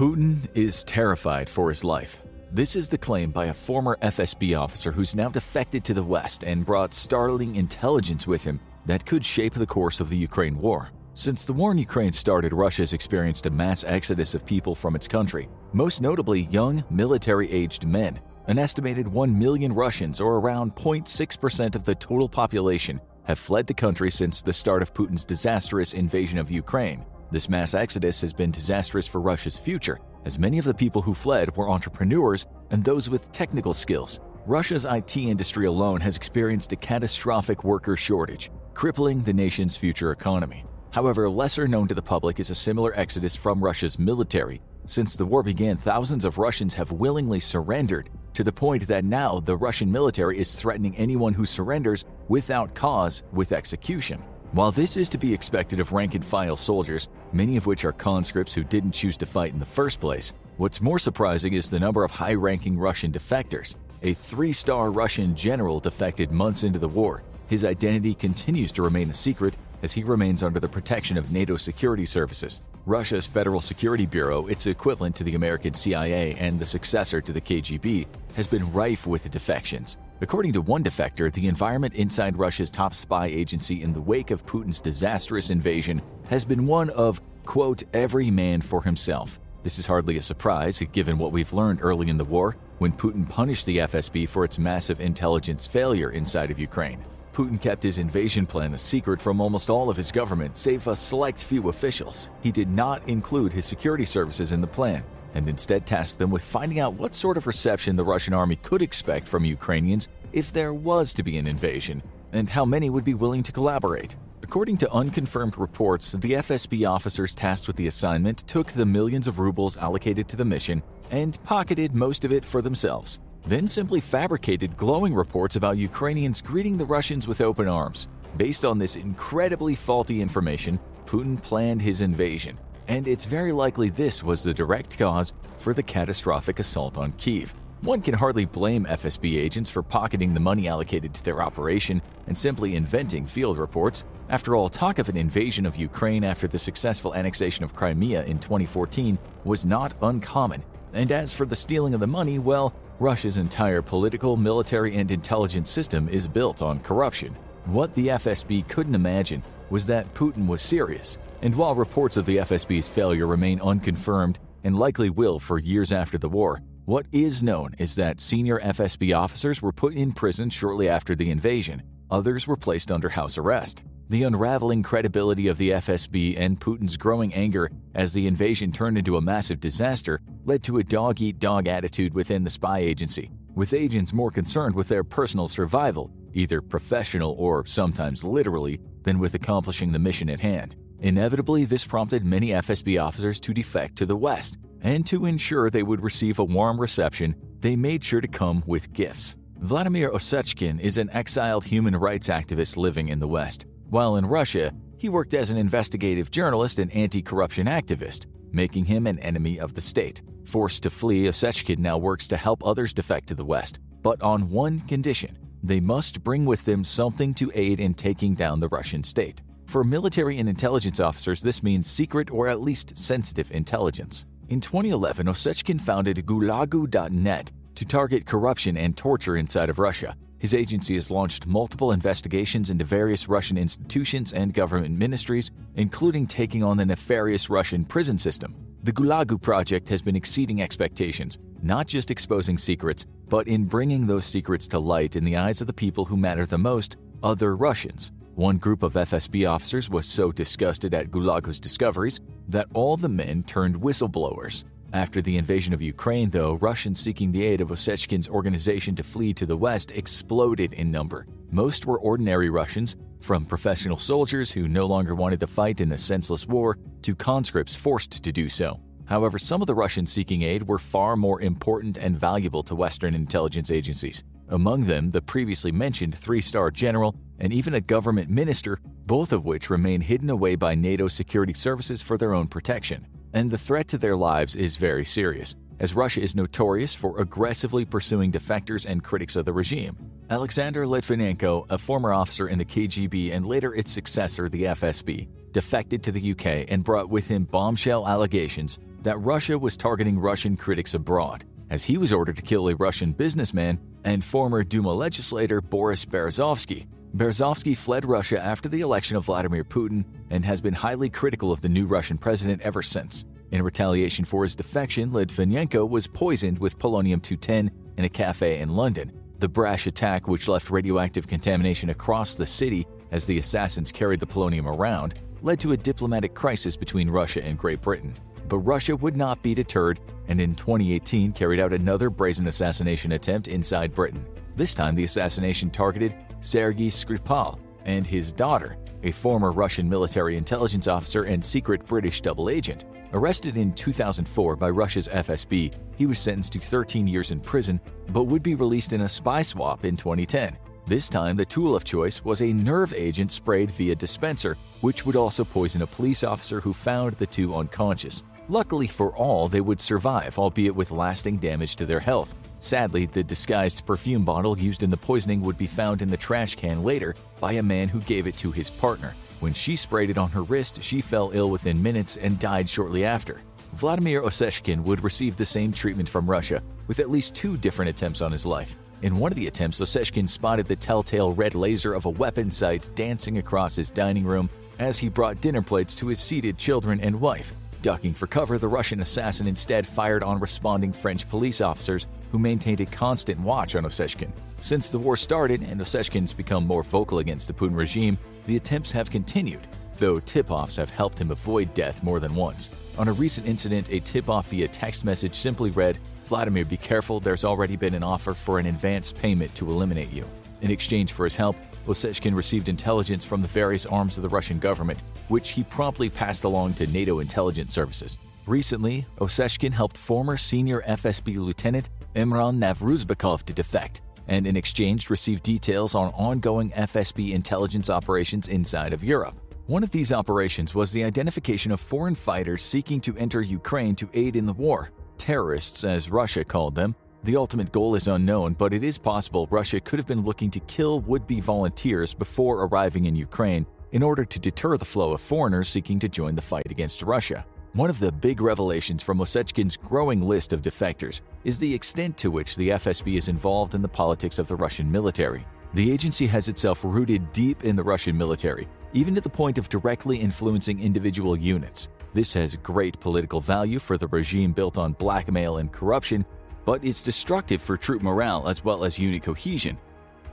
Putin is terrified for his life. This is the claim by a former FSB officer who's now defected to the West and brought startling intelligence with him that could shape the course of the Ukraine war. Since the war in Ukraine started, Russia has experienced a mass exodus of people from its country, most notably young, military aged men. An estimated 1 million Russians, or around 0.6% of the total population, have fled the country since the start of Putin's disastrous invasion of Ukraine. This mass exodus has been disastrous for Russia's future, as many of the people who fled were entrepreneurs and those with technical skills. Russia's IT industry alone has experienced a catastrophic worker shortage, crippling the nation's future economy. However, lesser known to the public is a similar exodus from Russia's military. Since the war began, thousands of Russians have willingly surrendered, to the point that now the Russian military is threatening anyone who surrenders without cause with execution. While this is to be expected of rank and file soldiers, many of which are conscripts who didn't choose to fight in the first place, what's more surprising is the number of high ranking Russian defectors. A three star Russian general defected months into the war. His identity continues to remain a secret as he remains under the protection of NATO security services. Russia's Federal Security Bureau, its equivalent to the American CIA and the successor to the KGB, has been rife with defections. According to one defector, the environment inside Russia's top spy agency in the wake of Putin's disastrous invasion has been one of, quote, every man for himself. This is hardly a surprise, given what we've learned early in the war when Putin punished the FSB for its massive intelligence failure inside of Ukraine. Putin kept his invasion plan a secret from almost all of his government, save a select few officials. He did not include his security services in the plan, and instead tasked them with finding out what sort of reception the Russian army could expect from Ukrainians if there was to be an invasion, and how many would be willing to collaborate. According to unconfirmed reports, the FSB officers tasked with the assignment took the millions of rubles allocated to the mission and pocketed most of it for themselves, then simply fabricated glowing reports about Ukrainians greeting the Russians with open arms. Based on this incredibly faulty information, Putin planned his invasion, and it's very likely this was the direct cause for the catastrophic assault on Kiev. One can hardly blame FSB agents for pocketing the money allocated to their operation and simply inventing field reports. After all, talk of an invasion of Ukraine after the successful annexation of Crimea in 2014 was not uncommon. And as for the stealing of the money, well, Russia's entire political, military, and intelligence system is built on corruption. What the FSB couldn't imagine was that Putin was serious, and while reports of the FSB's failure remain unconfirmed and likely will for years after the war, what is known is that senior FSB officers were put in prison shortly after the invasion. Others were placed under house arrest. The unraveling credibility of the FSB and Putin's growing anger as the invasion turned into a massive disaster led to a dog eat dog attitude within the spy agency, with agents more concerned with their personal survival, either professional or sometimes literally, than with accomplishing the mission at hand. Inevitably, this prompted many FSB officers to defect to the West, and to ensure they would receive a warm reception, they made sure to come with gifts. Vladimir Osechkin is an exiled human rights activist living in the West. While in Russia, he worked as an investigative journalist and anti corruption activist, making him an enemy of the state. Forced to flee, Osechkin now works to help others defect to the West, but on one condition they must bring with them something to aid in taking down the Russian state. For military and intelligence officers, this means secret or at least sensitive intelligence. In 2011, Osechkin founded Gulagu.net to target corruption and torture inside of Russia. His agency has launched multiple investigations into various Russian institutions and government ministries, including taking on the nefarious Russian prison system. The Gulagu project has been exceeding expectations, not just exposing secrets, but in bringing those secrets to light in the eyes of the people who matter the most other Russians. One group of FSB officers was so disgusted at Gulagu's discoveries that all the men turned whistleblowers. After the invasion of Ukraine, though, Russians seeking the aid of Osechkin's organization to flee to the west exploded in number. Most were ordinary Russians, from professional soldiers who no longer wanted to fight in a senseless war to conscripts forced to do so. However, some of the Russians seeking aid were far more important and valuable to Western intelligence agencies. Among them, the previously mentioned three star general and even a government minister, both of which remain hidden away by NATO security services for their own protection. And the threat to their lives is very serious, as Russia is notorious for aggressively pursuing defectors and critics of the regime. Alexander Litvinenko, a former officer in the KGB and later its successor, the FSB, defected to the UK and brought with him bombshell allegations that Russia was targeting Russian critics abroad, as he was ordered to kill a Russian businessman and former Duma legislator Boris Berezovsky. Berezovsky fled Russia after the election of Vladimir Putin and has been highly critical of the new Russian president ever since. In retaliation for his defection, Litvinenko was poisoned with polonium 210 in a cafe in London. The brash attack, which left radioactive contamination across the city as the assassins carried the polonium around, led to a diplomatic crisis between Russia and Great Britain. But Russia would not be deterred and in 2018 carried out another brazen assassination attempt inside Britain. This time, the assassination targeted Sergei Skripal and his daughter, a former Russian military intelligence officer and secret British double agent. Arrested in 2004 by Russia's FSB, he was sentenced to 13 years in prison but would be released in a spy swap in 2010. This time, the tool of choice was a nerve agent sprayed via dispenser, which would also poison a police officer who found the two unconscious. Luckily for all, they would survive, albeit with lasting damage to their health. Sadly, the disguised perfume bottle used in the poisoning would be found in the trash can later by a man who gave it to his partner. When she sprayed it on her wrist, she fell ill within minutes and died shortly after. Vladimir Osechkin would receive the same treatment from Russia, with at least two different attempts on his life. In one of the attempts, Osechkin spotted the telltale red laser of a weapon sight dancing across his dining room as he brought dinner plates to his seated children and wife. Ducking for cover, the Russian assassin instead fired on responding French police officers who maintained a constant watch on Osechkin. Since the war started and Osechkin's become more vocal against the Putin regime, the attempts have continued, though tip offs have helped him avoid death more than once. On a recent incident, a tip off via text message simply read, Vladimir, be careful, there's already been an offer for an advance payment to eliminate you. In exchange for his help, Osechkin received intelligence from the various arms of the Russian government, which he promptly passed along to NATO intelligence services. Recently, Osechkin helped former senior FSB lieutenant Imran Navruzbekov to defect, and in exchange received details on ongoing FSB intelligence operations inside of Europe. One of these operations was the identification of foreign fighters seeking to enter Ukraine to aid in the war. Terrorists, as Russia called them, the ultimate goal is unknown, but it is possible Russia could have been looking to kill would be volunteers before arriving in Ukraine in order to deter the flow of foreigners seeking to join the fight against Russia. One of the big revelations from Osechkin's growing list of defectors is the extent to which the FSB is involved in the politics of the Russian military. The agency has itself rooted deep in the Russian military, even to the point of directly influencing individual units. This has great political value for the regime built on blackmail and corruption, but it's destructive for troop morale as well as unit cohesion.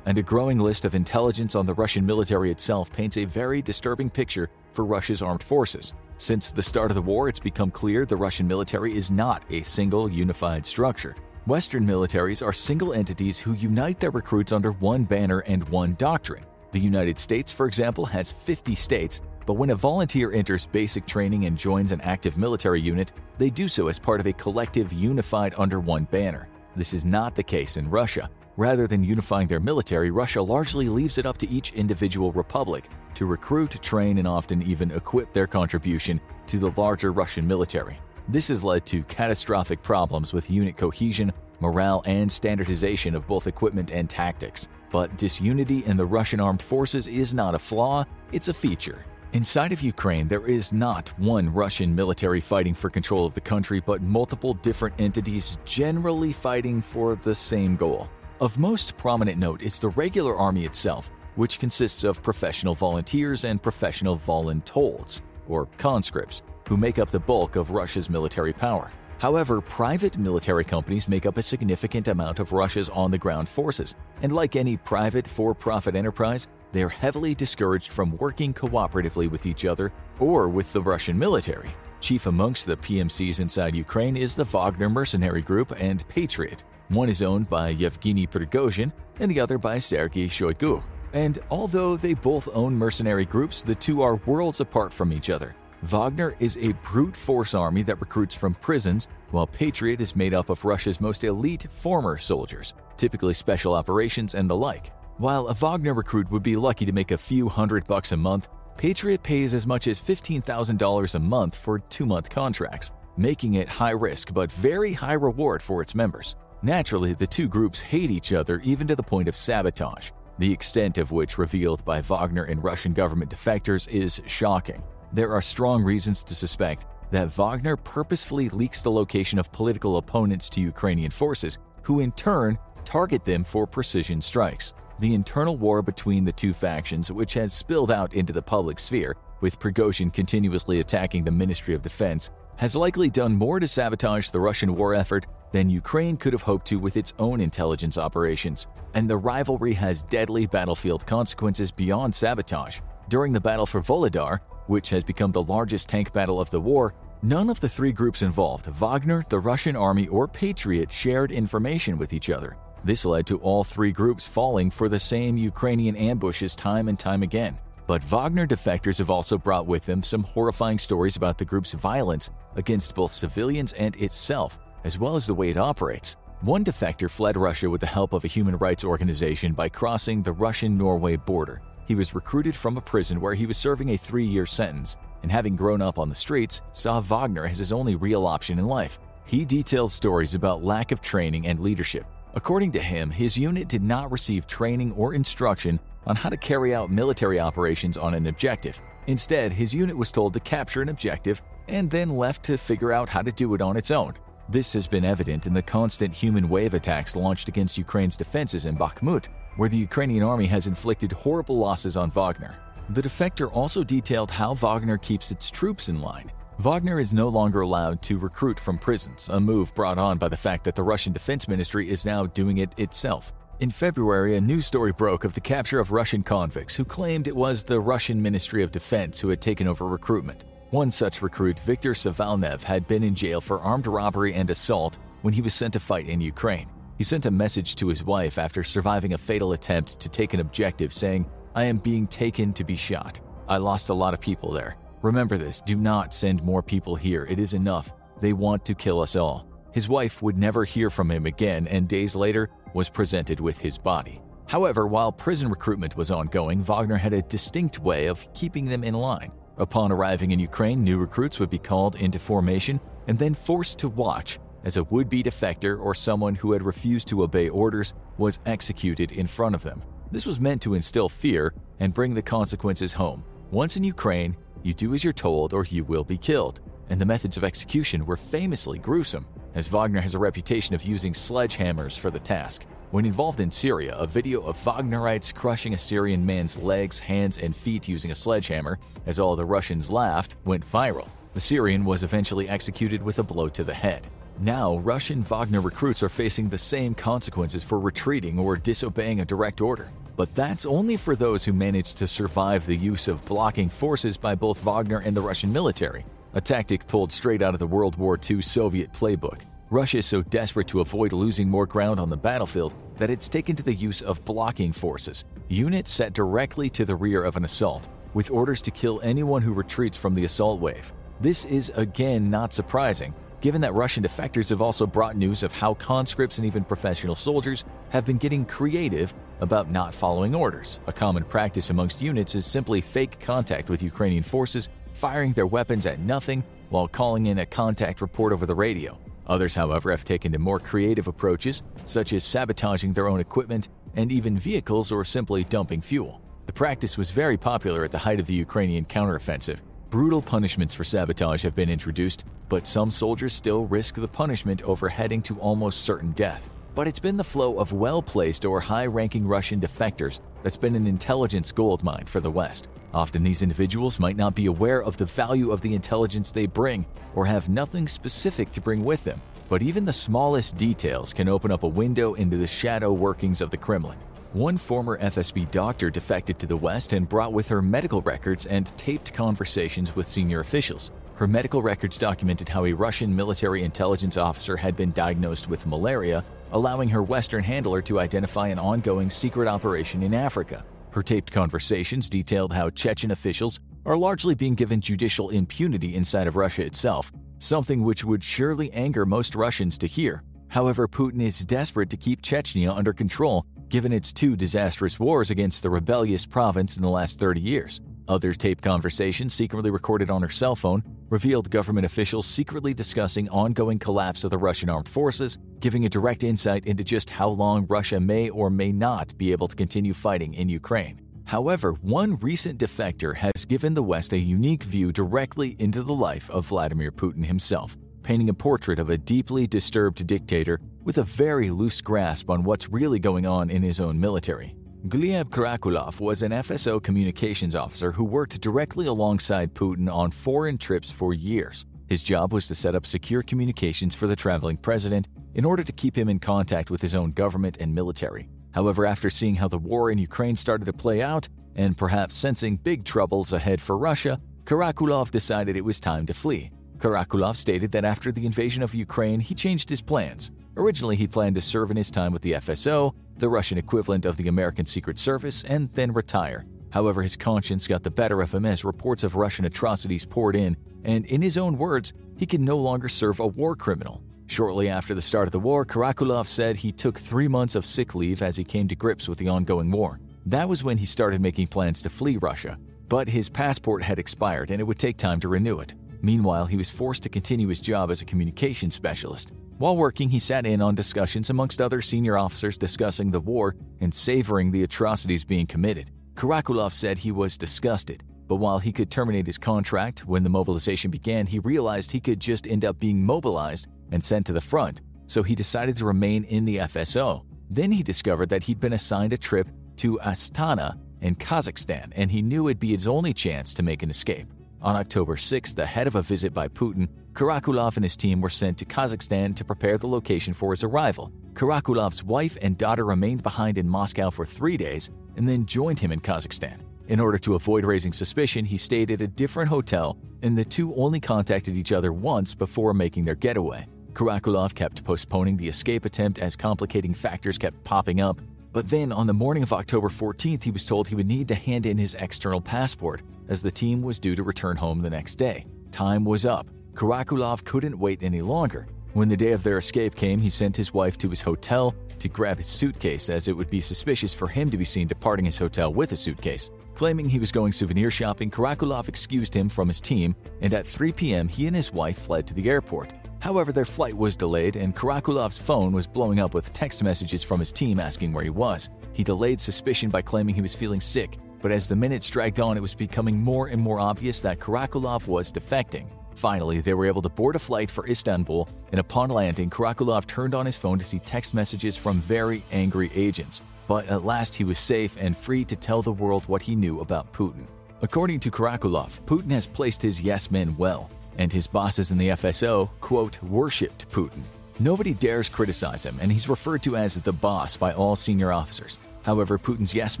And a growing list of intelligence on the Russian military itself paints a very disturbing picture for Russia's armed forces. Since the start of the war, it's become clear the Russian military is not a single unified structure. Western militaries are single entities who unite their recruits under one banner and one doctrine. The United States, for example, has 50 states, but when a volunteer enters basic training and joins an active military unit, they do so as part of a collective unified under one banner. This is not the case in Russia. Rather than unifying their military, Russia largely leaves it up to each individual republic to recruit, train, and often even equip their contribution to the larger Russian military. This has led to catastrophic problems with unit cohesion, morale, and standardization of both equipment and tactics. But disunity in the Russian armed forces is not a flaw, it's a feature. Inside of Ukraine, there is not one Russian military fighting for control of the country, but multiple different entities generally fighting for the same goal. Of most prominent note is the regular army itself, which consists of professional volunteers and professional voluntolds, or conscripts, who make up the bulk of Russia's military power. However, private military companies make up a significant amount of Russia's on the ground forces, and like any private for profit enterprise, they are heavily discouraged from working cooperatively with each other or with the Russian military. Chief amongst the PMCs inside Ukraine is the Wagner Mercenary Group and Patriot. One is owned by Yevgeny Prigozhin and the other by Sergei Shoigu. And although they both own mercenary groups, the two are worlds apart from each other. Wagner is a brute force army that recruits from prisons, while Patriot is made up of Russia's most elite former soldiers, typically special operations and the like. While a Wagner recruit would be lucky to make a few hundred bucks a month, Patriot pays as much as $15,000 a month for two month contracts, making it high risk but very high reward for its members. Naturally, the two groups hate each other even to the point of sabotage, the extent of which revealed by Wagner and Russian government defectors is shocking. There are strong reasons to suspect that Wagner purposefully leaks the location of political opponents to Ukrainian forces, who in turn target them for precision strikes. The internal war between the two factions, which has spilled out into the public sphere, with Prigozhin continuously attacking the Ministry of Defense, has likely done more to sabotage the Russian war effort than Ukraine could have hoped to with its own intelligence operations. And the rivalry has deadly battlefield consequences beyond sabotage. During the battle for Vuhledar, which has become the largest tank battle of the war, none of the three groups involved, Wagner, the Russian army, or Patriot, shared information with each other. This led to all three groups falling for the same Ukrainian ambushes time and time again. But Wagner defectors have also brought with them some horrifying stories about the group's violence against both civilians and itself, as well as the way it operates. One defector fled Russia with the help of a human rights organization by crossing the Russian Norway border. He was recruited from a prison where he was serving a three year sentence, and having grown up on the streets, saw Wagner as his only real option in life. He details stories about lack of training and leadership. According to him, his unit did not receive training or instruction on how to carry out military operations on an objective. Instead, his unit was told to capture an objective and then left to figure out how to do it on its own. This has been evident in the constant human wave attacks launched against Ukraine's defenses in Bakhmut, where the Ukrainian army has inflicted horrible losses on Wagner. The defector also detailed how Wagner keeps its troops in line. Wagner is no longer allowed to recruit from prisons, a move brought on by the fact that the Russian Defense Ministry is now doing it itself. In February, a news story broke of the capture of Russian convicts who claimed it was the Russian Ministry of Defense who had taken over recruitment. One such recruit, Viktor Savalnev, had been in jail for armed robbery and assault when he was sent to fight in Ukraine. He sent a message to his wife after surviving a fatal attempt to take an objective saying, I am being taken to be shot. I lost a lot of people there. Remember this do not send more people here. It is enough. They want to kill us all. His wife would never hear from him again, and days later was presented with his body. However, while prison recruitment was ongoing, Wagner had a distinct way of keeping them in line. Upon arriving in Ukraine, new recruits would be called into formation and then forced to watch as a would be defector or someone who had refused to obey orders was executed in front of them. This was meant to instill fear and bring the consequences home. Once in Ukraine, you do as you're told or you will be killed, and the methods of execution were famously gruesome as Wagner has a reputation of using sledgehammers for the task. When involved in Syria, a video of Wagnerites crushing a Syrian man's legs, hands, and feet using a sledgehammer, as all the Russians laughed, went viral. The Syrian was eventually executed with a blow to the head. Now, Russian Wagner recruits are facing the same consequences for retreating or disobeying a direct order. But that's only for those who manage to survive the use of blocking forces by both Wagner and the Russian military a tactic pulled straight out of the World War II Soviet playbook. Russia is so desperate to avoid losing more ground on the battlefield that it's taken to the use of blocking forces, units set directly to the rear of an assault, with orders to kill anyone who retreats from the assault wave. This is again not surprising, given that Russian defectors have also brought news of how conscripts and even professional soldiers have been getting creative about not following orders. A common practice amongst units is simply fake contact with Ukrainian forces firing their weapons at nothing while calling in a contact report over the radio. Others, however, have taken to more creative approaches, such as sabotaging their own equipment and even vehicles or simply dumping fuel. The practice was very popular at the height of the Ukrainian counteroffensive. Brutal punishments for sabotage have been introduced, but some soldiers still risk the punishment over heading to almost certain death. But it's been the flow of well placed or high ranking Russian defectors that's been an intelligence goldmine for the West. Often these individuals might not be aware of the value of the intelligence they bring or have nothing specific to bring with them, but even the smallest details can open up a window into the shadow workings of the Kremlin. One former FSB doctor defected to the West and brought with her medical records and taped conversations with senior officials. Her medical records documented how a Russian military intelligence officer had been diagnosed with malaria, allowing her Western handler to identify an ongoing secret operation in Africa. Her taped conversations detailed how Chechen officials are largely being given judicial impunity inside of Russia itself, something which would surely anger most Russians to hear. However, Putin is desperate to keep Chechnya under control, given its two disastrous wars against the rebellious province in the last 30 years. Other tape conversations, secretly recorded on her cell phone, revealed government officials secretly discussing ongoing collapse of the Russian armed forces, giving a direct insight into just how long Russia may or may not be able to continue fighting in Ukraine. However, one recent defector has given the West a unique view directly into the life of Vladimir Putin himself, painting a portrait of a deeply disturbed dictator with a very loose grasp on what's really going on in his own military. Gleb Karakulov was an FSO communications officer who worked directly alongside Putin on foreign trips for years. His job was to set up secure communications for the traveling president in order to keep him in contact with his own government and military. However, after seeing how the war in Ukraine started to play out, and perhaps sensing big troubles ahead for Russia, Karakulov decided it was time to flee. Karakulov stated that after the invasion of Ukraine, he changed his plans. Originally, he planned to serve in his time with the FSO, the Russian equivalent of the American Secret Service, and then retire. However, his conscience got the better of him as reports of Russian atrocities poured in, and in his own words, he could no longer serve a war criminal. Shortly after the start of the war, Karakulov said he took three months of sick leave as he came to grips with the ongoing war. That was when he started making plans to flee Russia, but his passport had expired and it would take time to renew it. Meanwhile, he was forced to continue his job as a communications specialist. While working, he sat in on discussions amongst other senior officers discussing the war and savoring the atrocities being committed. Karakulov said he was disgusted, but while he could terminate his contract when the mobilization began, he realized he could just end up being mobilized and sent to the front, so he decided to remain in the FSO. Then he discovered that he'd been assigned a trip to Astana in Kazakhstan, and he knew it'd be his only chance to make an escape. On October 6th, ahead of a visit by Putin, Karakulov and his team were sent to Kazakhstan to prepare the location for his arrival. Karakulov's wife and daughter remained behind in Moscow for three days and then joined him in Kazakhstan. In order to avoid raising suspicion, he stayed at a different hotel, and the two only contacted each other once before making their getaway. Karakulov kept postponing the escape attempt as complicating factors kept popping up, but then on the morning of October 14th, he was told he would need to hand in his external passport, as the team was due to return home the next day. Time was up. Karakulov couldn't wait any longer. When the day of their escape came, he sent his wife to his hotel to grab his suitcase, as it would be suspicious for him to be seen departing his hotel with a suitcase. Claiming he was going souvenir shopping, Karakulov excused him from his team, and at 3 p.m., he and his wife fled to the airport. However, their flight was delayed, and Karakulov's phone was blowing up with text messages from his team asking where he was. He delayed suspicion by claiming he was feeling sick, but as the minutes dragged on, it was becoming more and more obvious that Karakulov was defecting. Finally, they were able to board a flight for Istanbul, and upon landing, Karakulov turned on his phone to see text messages from very angry agents. But at last, he was safe and free to tell the world what he knew about Putin. According to Karakulov, Putin has placed his yes men well and his bosses in the FSO, quote, worshipped Putin. Nobody dares criticize him, and he's referred to as the boss by all senior officers. However, Putin's yes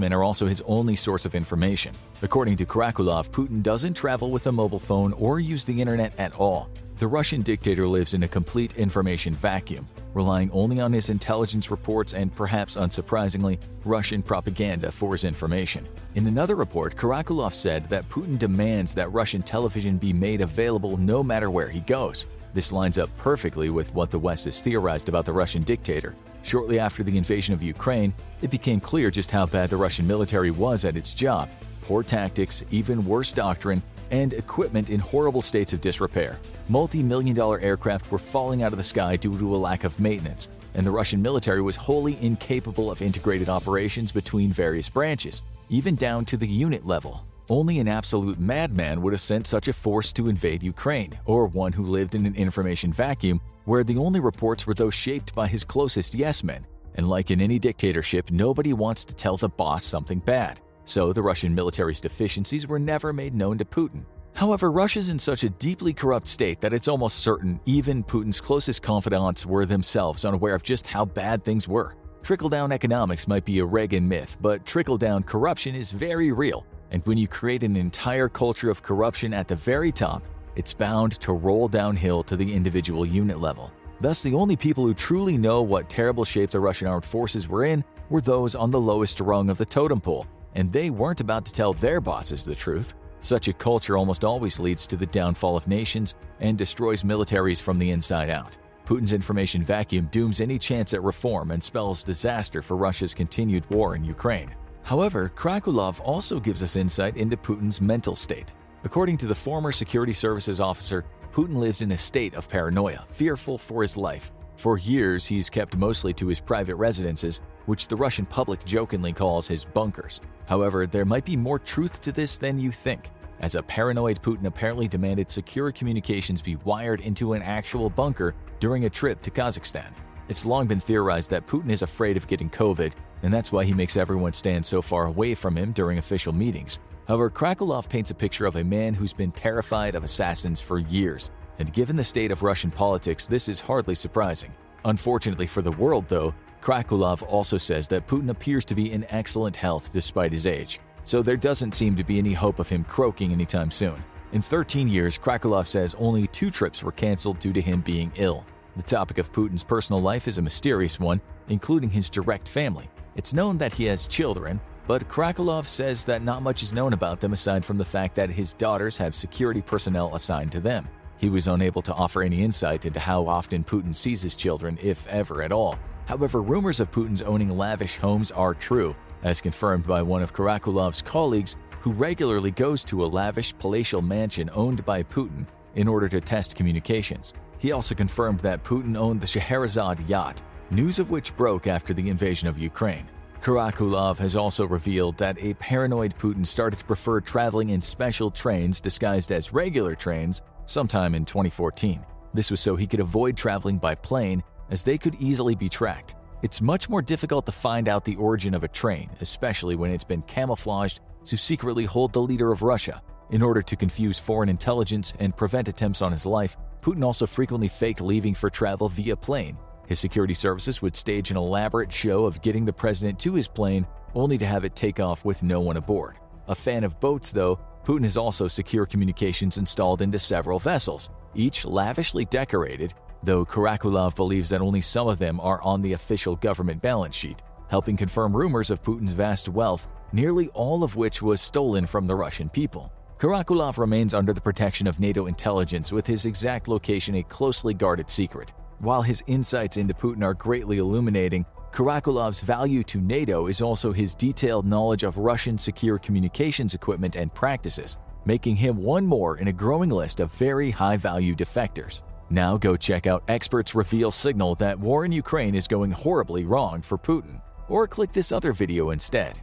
men are also his only source of information. According to Karakulov, Putin doesn't travel with a mobile phone or use the internet at all. The Russian dictator lives in a complete information vacuum, relying only on his intelligence reports and, perhaps unsurprisingly, Russian propaganda for his information. In another report, Karakulov said that Putin demands that Russian television be made available no matter where he goes. This lines up perfectly with what the West has theorized about the Russian dictator. Shortly after the invasion of Ukraine, it became clear just how bad the Russian military was at its job poor tactics, even worse doctrine, and equipment in horrible states of disrepair. Multi million dollar aircraft were falling out of the sky due to a lack of maintenance, and the Russian military was wholly incapable of integrated operations between various branches, even down to the unit level. Only an absolute madman would have sent such a force to invade Ukraine, or one who lived in an information vacuum where the only reports were those shaped by his closest yes men. And like in any dictatorship, nobody wants to tell the boss something bad. So the Russian military's deficiencies were never made known to Putin. However, Russia's in such a deeply corrupt state that it's almost certain even Putin's closest confidants were themselves unaware of just how bad things were. Trickle down economics might be a Reagan myth, but trickle down corruption is very real. And when you create an entire culture of corruption at the very top, it's bound to roll downhill to the individual unit level. Thus, the only people who truly know what terrible shape the Russian armed forces were in were those on the lowest rung of the totem pole, and they weren't about to tell their bosses the truth. Such a culture almost always leads to the downfall of nations and destroys militaries from the inside out. Putin's information vacuum dooms any chance at reform and spells disaster for Russia's continued war in Ukraine. However, Karakulov also gives us insight into Putin's mental state. According to the former security services officer, Putin lives in a state of paranoia, fearful for his life. For years, he's kept mostly to his private residences, which the Russian public jokingly calls his bunkers. However, there might be more truth to this than you think, as a paranoid Putin apparently demanded secure communications be wired into an actual bunker during a trip to Kazakhstan. It's long been theorized that Putin is afraid of getting COVID, and that's why he makes everyone stand so far away from him during official meetings. However, Karakulov paints a picture of a man who's been terrified of assassins for years, and given the state of Russian politics, this is hardly surprising. Unfortunately for the world, though, Karakulov also says that Putin appears to be in excellent health despite his age, so there doesn't seem to be any hope of him croaking anytime soon. In 13 years, Karakulov says only two trips were cancelled due to him being ill. The topic of Putin's personal life is a mysterious one, including his direct family. It's known that he has children, but Karakulov says that not much is known about them aside from the fact that his daughters have security personnel assigned to them. He was unable to offer any insight into how often Putin sees his children, if ever at all. However, rumors of Putin's owning lavish homes are true, as confirmed by one of Karakulov's colleagues who regularly goes to a lavish palatial mansion owned by Putin in order to test communications. He also confirmed that Putin owned the Scheherazade yacht, news of which broke after the invasion of Ukraine. Karakulov has also revealed that a paranoid Putin started to prefer traveling in special trains disguised as regular trains sometime in 2014. This was so he could avoid traveling by plane, as they could easily be tracked. It's much more difficult to find out the origin of a train, especially when it's been camouflaged to secretly hold the leader of Russia. In order to confuse foreign intelligence and prevent attempts on his life, Putin also frequently faked leaving for travel via plane. His security services would stage an elaborate show of getting the president to his plane, only to have it take off with no one aboard. A fan of boats, though, Putin has also secure communications installed into several vessels, each lavishly decorated, though Karakulov believes that only some of them are on the official government balance sheet, helping confirm rumors of Putin's vast wealth, nearly all of which was stolen from the Russian people. Karakulov remains under the protection of NATO intelligence with his exact location a closely guarded secret. While his insights into Putin are greatly illuminating, Karakulov's value to NATO is also his detailed knowledge of Russian secure communications equipment and practices, making him one more in a growing list of very high value defectors. Now go check out experts reveal signal that war in Ukraine is going horribly wrong for Putin, or click this other video instead.